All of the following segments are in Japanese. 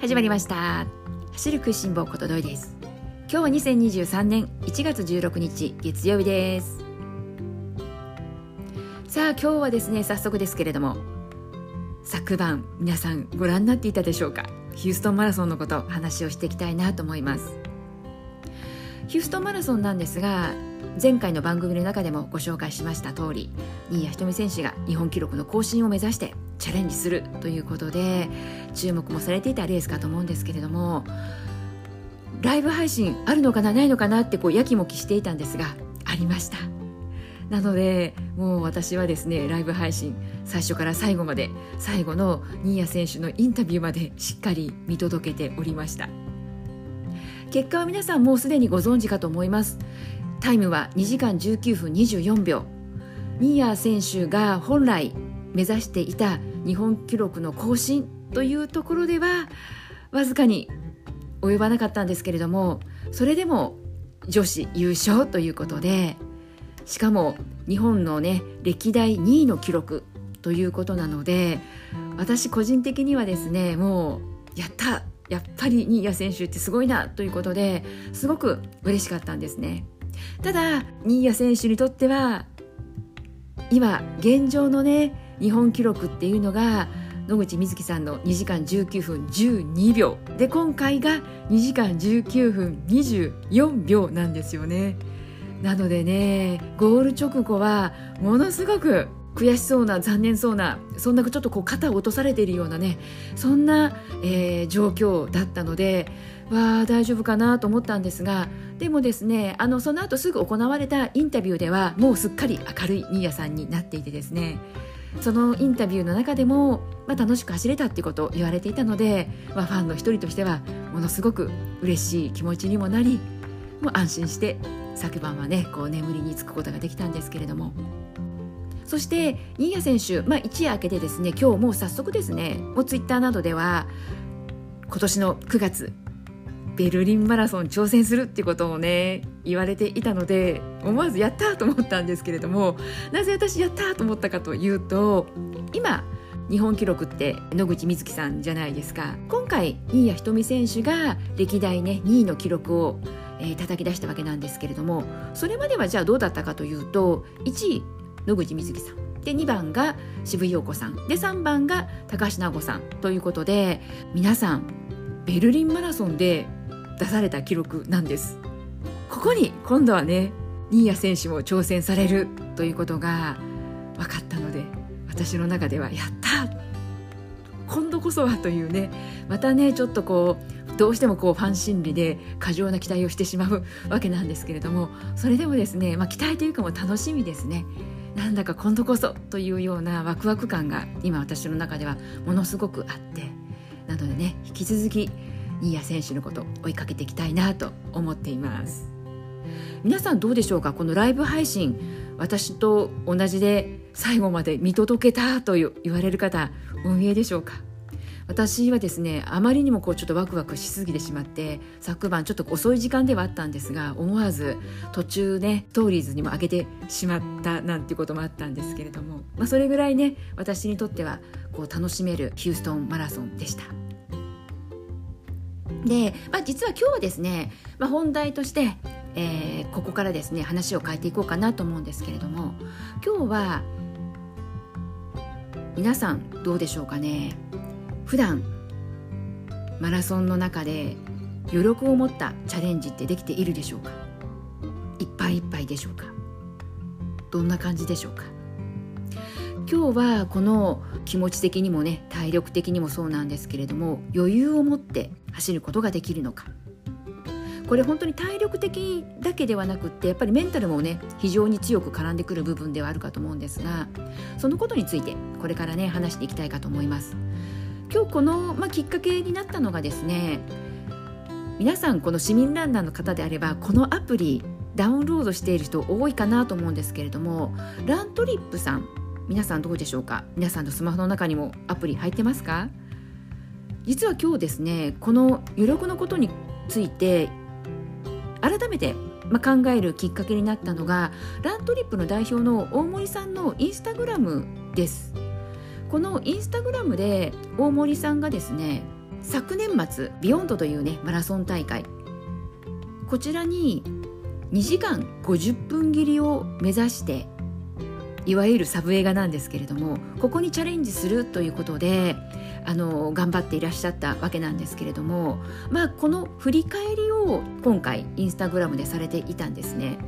始まりました。走る食いしん坊ことどいです。今日は2023年1月16日月曜日です。さあ今日はですね早速ですけれども昨晩皆さんご覧になっていたでしょうか？ヒューストンマラソンのこと話をしていきたいなと思います。ヒューストンマラソンなんですが前回の番組の中でもご紹介しました通り新谷仁美選手が日本記録の更新を目指してチャレンジするということで注目もされていたレースかと思うんですけれどもライブ配信あるのかなないのかなってこうやきもきしていたんですがありました。なのでもう私はですねライブ配信最初から最後まで最後の新谷選手のインタビューまでしっかり見届けておりました。結果は皆さんもうすでにご存知かと思います。タイムは2時間19分24秒。新谷選手が本来目指していた日本記録の更新というところではわずかに及ばなかったんですけれどもそれでも女子優勝ということでしかも日本のね歴代2位の記録ということなので私個人的にはですねもうやったやっぱり新谷選手ってすごいなということですごく嬉しかったんですね。ただ新谷選手にとっては今現状のね日本記録っていうのが野口みずきさんの2時間19分12秒。で今回が2時間19分24秒なんですよね。なのでねゴール直後はものすごく悔しそうな残念そうなそんなちょっとこう肩を落とされているようなねそんな、えー、状況だったのでわあ大丈夫かなと思ったんですがでもですねあのその後すぐ行われたインタビューではもうすっかり明るい新谷さんになっていてですねそのインタビューの中でも、まあ、楽しく走れたっていうことを言われていたので、まあ、ファンの一人としてはものすごく嬉しい気持ちにもなりもう安心して昨晩はねこう眠りにつくことができたんですけれども。そして新谷選手、まあ、一夜明けてですね今日もう早速ですねもうツイッターなどでは今年の9月ベルリンマラソン挑戦するっていうことをね言われていたので思わずやったと思ったんですけれどもなぜ私やったと思ったかというと今日本記録って野口みずきさんじゃないですか。今回新谷仁美選手が歴代ね2位の記録を、えー、叩き出したわけなんですけれどもそれまではじゃあどうだったかというと1位野口みずきさん。で2番が渋井陽子さん。で3番が高橋尚子さん。ということで皆さんベルリンマラソンで出された記録なんです。ここに今度はね新谷選手も挑戦される。ということが分かったので私の中ではやった。今度こそはというねまたねちょっとこうどうしてもこうファン心理で過剰な期待をしてしまうわけなんですけれどもそれでもですね、まあ、期待というかも楽しみですね。なんだか今度こそというようなワクワク感が今私の中ではものすごくあってなのでね引き続き新谷選手のこと追いかけていきたいなと思っています。皆さんどうでしょうか？このライブ配信私と同じで最後まで見届けたと言われる方お見えでしょうか？私はですねあまりにもこうちょっとワクワクしすぎてしまって昨晩ちょっと遅い時間ではあったんですが思わず途中ねストーリーズにも上げてしまったなんていうこともあったんですけれども、まあ、それぐらいね私にとってはこう楽しめるヒューストンマラソンでした。で、まあ、実は今日はですね、まあ、本題として、えー、ここからですね話を変えていこうかなと思うんですけれども今日は皆さんどうでしょうかね？普段マラソンの中で余力を持ったチャレンジってできているでしょうか？いっぱいいっぱいでしょうか？どんな感じでしょうか？今日はこの気持ち的にもね体力的にもそうなんですけれども余裕を持って走ることができるのか？これ本当に体力的だけではなくってやっぱりメンタルもね非常に強く絡んでくる部分ではあるかと思うんですがそのことについてこれからね話していきたいかと思います。今日この、まあ、きっかけになったのがですね皆さんこの市民ランナーの方であればこのアプリダウンロードしている人多いかなと思うんですけれどもラントリップさん皆さんどうでしょうか？皆さんのスマホの中にもアプリ入ってますか？実は今日ですねこの余力のことについて改めてまあ、考えるきっかけになったのがラントリップの代表の大森さんのインスタグラムです。このインスタグラムで大森さんがですね昨年末ビヨンドというねマラソン大会こちらに2時間50分切りを目指していわゆるサブ映画なんですけれどもここにチャレンジするということであの頑張っていらっしゃったわけなんですけれども、まあ、この振り返りを今回インスタグラムでされていたんですね。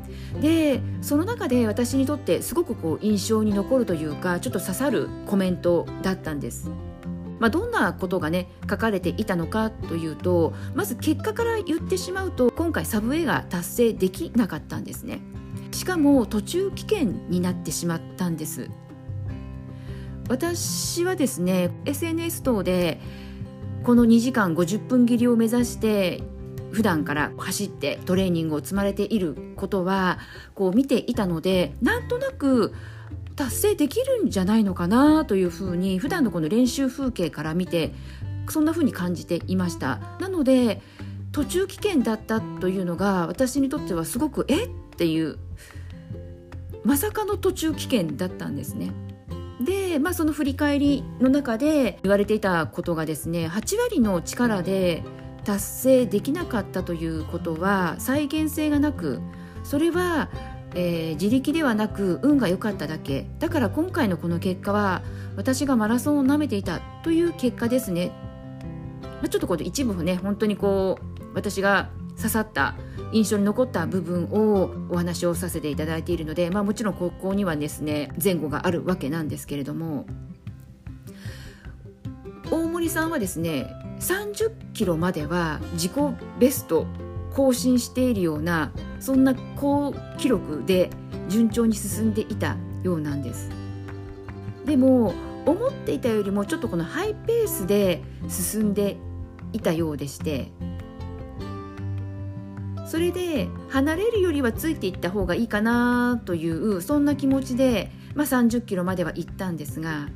でその中で私にとってすごくこう印象に残るというかちょっと刺さるコメントだったんです。まあ、どんなことがね書かれていたのかというとまず結果から言ってしまうと今回サブウェイが達成できなかったんですねしかも途中棄権になってしまったんです。私はですね SNS 等でこの2時間50分切りを目指して普段から走ってトレーニングを積まれていることはこう見ていたのでなんとなく達成できるんじゃないのかなというふうに普段のこの練習風景から見てそんなふうに感じていました。なので途中棄権だったというのが私にとってはすごくえっていうまさかの途中棄権だったんですね。で、まあ、その振り返りの中で言われていたことがですね8割の力で達成できなかったということは再現性がなくそれはえー、自力ではなく運が良かっただけ。だから今回のこの結果は私がマラソンを舐めていたという結果ですね、まあ、ちょっとこの一部ね本当にこう私が刺さった印象に残った部分をお話をさせていただいているので、まあ、もちろんここにはですね前後があるわけなんですけれども大森さんはですね30キロまでは自己ベスト更新しているようなそんな好記録で順調に進んでいたようなんです。でも思っていたよりもちょっとこのハイペースで進んでいたようでしてそれで離れるよりはついていった方がいいかなというそんな気持ちで、まあ、30キロまでは行ったんですが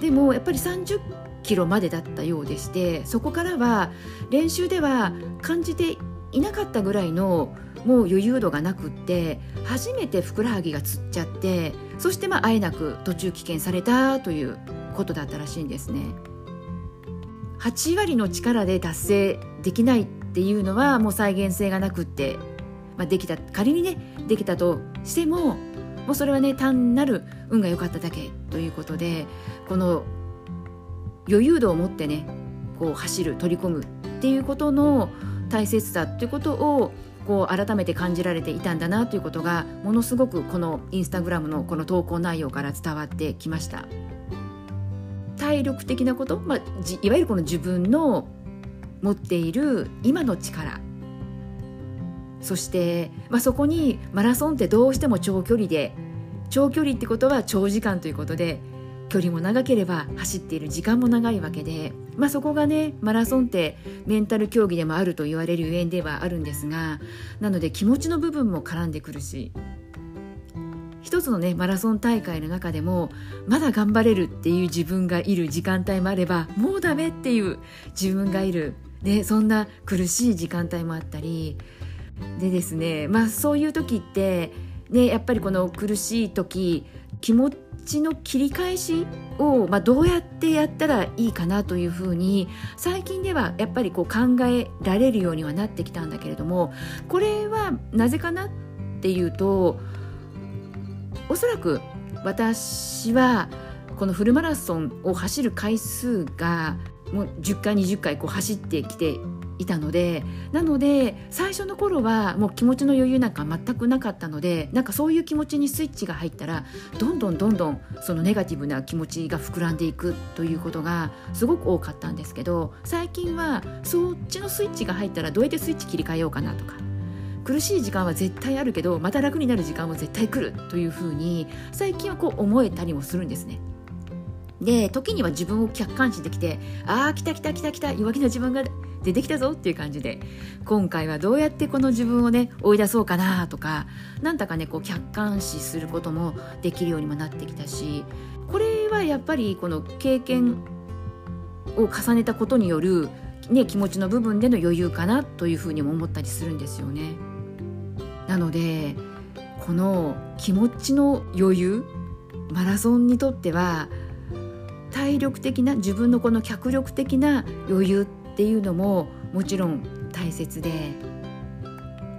でもやっぱり30キロまでだったようでしてそこからは練習では感じていなかったぐらいのもう余裕度がなくって初めてふくらはぎがつっちゃってそしてまああえなく途中棄権されたということだったらしいんですね。8割の力で達成できないっていうのはもう再現性がなくって、まあ、できた仮にねできたとしてももうそれはね単なる運が良かっただけということでこの余裕度を持ってねこう走る取り込むっていうことの大切さっていうことをこう改めて感じられていたんだなということがものすごくこのインスタグラムのこの投稿内容から伝わってきました。体力的なこと、まあ、いわゆるこの自分の持っている今の力。そして、まあ、そこにマラソンってどうしても長距離で長距離ってことは長時間ということで距離も長ければ走っている時間も長いわけで、まあ、そこがねマラソンってメンタル競技でもあると言われるゆえんではあるんですがなので気持ちの部分も絡んでくるし一つのねマラソン大会の中でもまだ頑張れるっていう自分がいる時間帯もあればもうダメっていう自分がいる、ね、そんな苦しい時間帯もあったり。でですねまあそういう時ってねやっぱりこの苦しい時気持ちの切り返しを、まあ、どうやってやったらいいかなというふうに最近ではやっぱりこう考えられるようにはなってきたんだけれどもこれはなぜかなっていうとおそらく私はこのフルマラソンを走る回数がもう10回20回こう走ってきていたのでなので最初の頃はもう気持ちの余裕なんか全くなかったのでなんかそういう気持ちにスイッチが入ったらどんどんどんどんそのネガティブな気持ちが膨らんでいくということがすごく多かったんですけど最近はそっちのスイッチが入ったらどうやってスイッチ切り替えようかなとか苦しい時間は絶対あるけどまた楽になる時間も絶対来るというふうに最近はこう思えたりもするんですね。で時には自分を客観視できてああ来た来た来た来た弱気な自分が出てきたぞっていう感じで今回はどうやってこの自分をね追い出そうかなとかなんだかねこう客観視することもできるようにもなってきたしこれはやっぱりこの経験を重ねたことによる、ね、気持ちの部分での余裕かなというふうにも思ったりするんですよね。なのでこの気持ちの余裕マラソンにとっては体力的な自分のこの脚力的な余裕っていうのももちろん大切で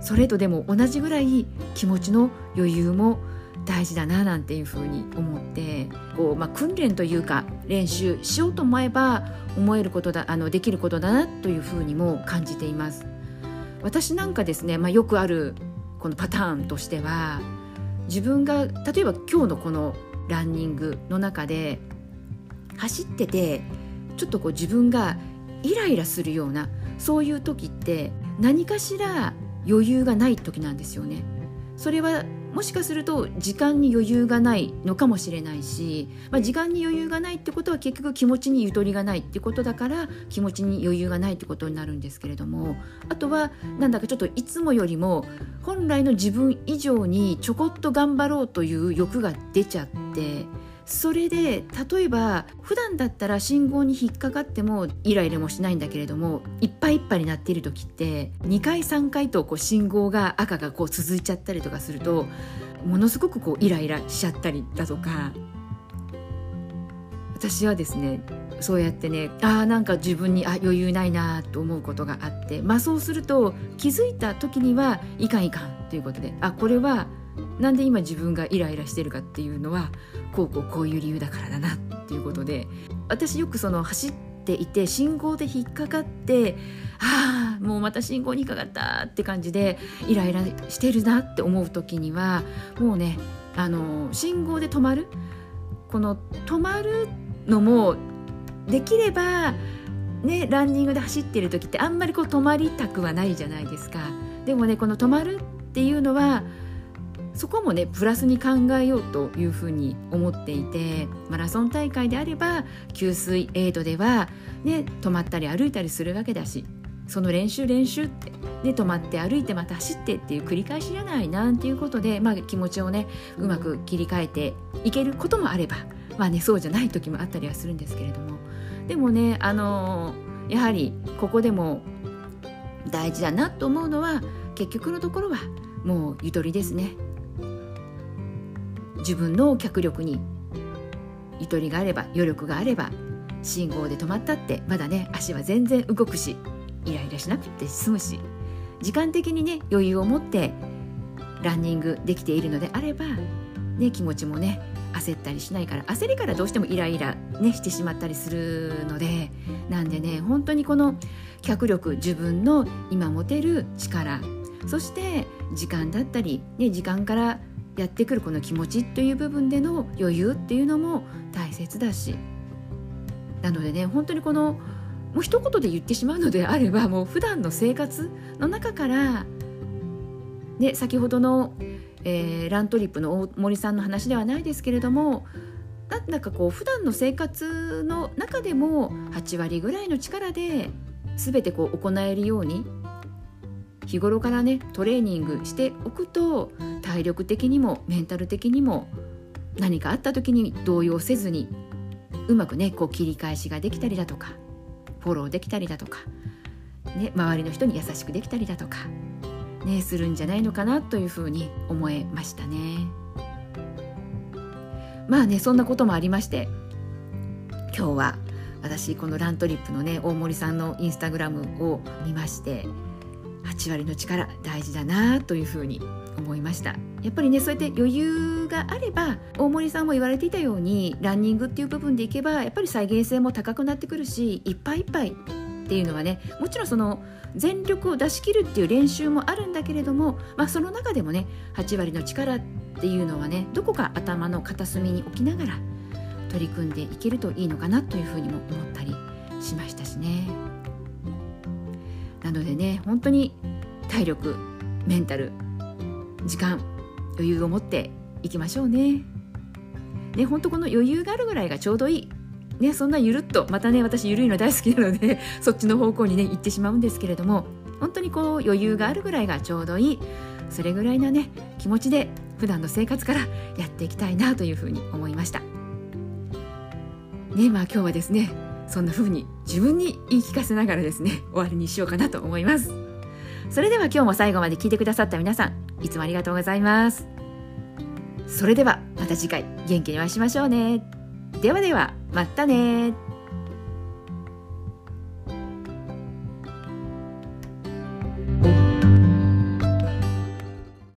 それとでも同じぐらい気持ちの余裕も大事だななんていうふうに思ってこう、まあ、訓練というか練習しようと思えば思えることだあのできることだなというふうにも感じています。私なんかですね、まあ、よくあるこのパターンとしては自分が例えば今日のこのランニングの中で走っててちょっとこう自分がイライラするようなそういう時って何かしら余裕がない時なんですよね。それはもしかすると時間に余裕がないのかもしれないし、まあ、時間に余裕がないってことは結局気持ちにゆとりがないってことだから気持ちに余裕がないってことになるんですけれどもあとはなんだかちょっといつもよりも本来の自分以上にちょこっと頑張ろうという欲が出ちゃってそれで例えば普段だったら信号に引っかかってもイライラもしないんだけれどもいっぱいいっぱいになっている時って2回3回とこう信号が赤がこう続いちゃったりとかするとものすごくこうイライラしちゃったりだとか私はですねそうやってねあーなんか自分にあ余裕ないなと思うことがあってまあそうすると気づいた時にはいかんいかんということであこれはなんで今自分がイライラしてるかっていうのはこうこうこういう理由だからだなっていうことで私よくその走っていて信号で引っかかってああもうまた信号に引っかかったって感じでイライラしてるなって思う時にはもうねあの信号で止まるこの止まるのもできればねランニングで走ってる時ってあんまりこう止まりたくはないじゃないですか。でもねこの止まるっていうのはそこもねプラスに考えようというふうに思っていてマラソン大会であれば給水エイドでは、ね、止まったり歩いたりするわけだしその練習練習ってで止まって歩いてまた走ってっていう繰り返しじゃないなんていうことで、まあ、気持ちをねうまく切り替えていけることもあれば、まあね、そうじゃない時もあったりはするんですけれどもでもね、あのー、やはりここでも大事だなと思うのは結局のところはもうゆとりですね。自分の脚力にゆとりがあれば余力があれば信号で止まったってまだね足は全然動くしイライラしなくて済むし時間的にね余裕を持ってランニングできているのであれば、ね、気持ちもね焦ったりしないから焦りからどうしてもイライラ、ね、してしまったりするのでなんでね本当にこの脚力自分の今持てる力そして時間だったり、ね、時間からやってくるこの気持ちという部分での余裕っていうのも大切だしなのでね本当にこのもう一言で言ってしまうのであればもう普段の生活の中から、ね、先ほどの、えー、ラントリップの大森さんの話ではないですけれどもなんだかこう普段の生活の中でも8割ぐらいの力で全てこう行えるように日頃からねトレーニングしておくと体力的にもメンタル的にも何かあった時に動揺せずにうまくねこう切り返しができたりだとかフォローできたりだとか、ね、周りの人に優しくできたりだとか、ね、するんじゃないのかなというふうに思えましたね。まあねそんなこともありまして今日は私このラントリップのね大森さんのインスタグラムを見まして8割の力大事だなというふうに思いましたやっぱりねそうやって余裕があれば大森さんも言われていたようにランニングっていう部分でいけばやっぱり再現性も高くなってくるしいっぱいいっぱいっていうのはねもちろんその全力を出し切るっていう練習もあるんだけれども、まあ、その中でもね8割の力っていうのはねどこか頭の片隅に置きながら取り組んでいけるといいのかなというふうにも思ったりしましたしね。なのでね本当に体力メンタル時間余裕を持っていきましょうね。ね本当この余裕があるぐらいがちょうどいい。ね、そんなゆるっとまたね私ゆるいの大好きなので そっちの方向にね行ってしまうんですけれども本当にこう余裕があるぐらいがちょうどいいそれぐらいなね気持ちで普段の生活からやっていきたいなというふうに思いました。ねまあ今日はですねそんな風に自分に言い聞かせながらですね 終わりにしようかなと思います。それでは今日も最後まで聞いてくださった皆さんいつもありがとうございます。それではまた次回元気にお会いしましょうね。ではではまたね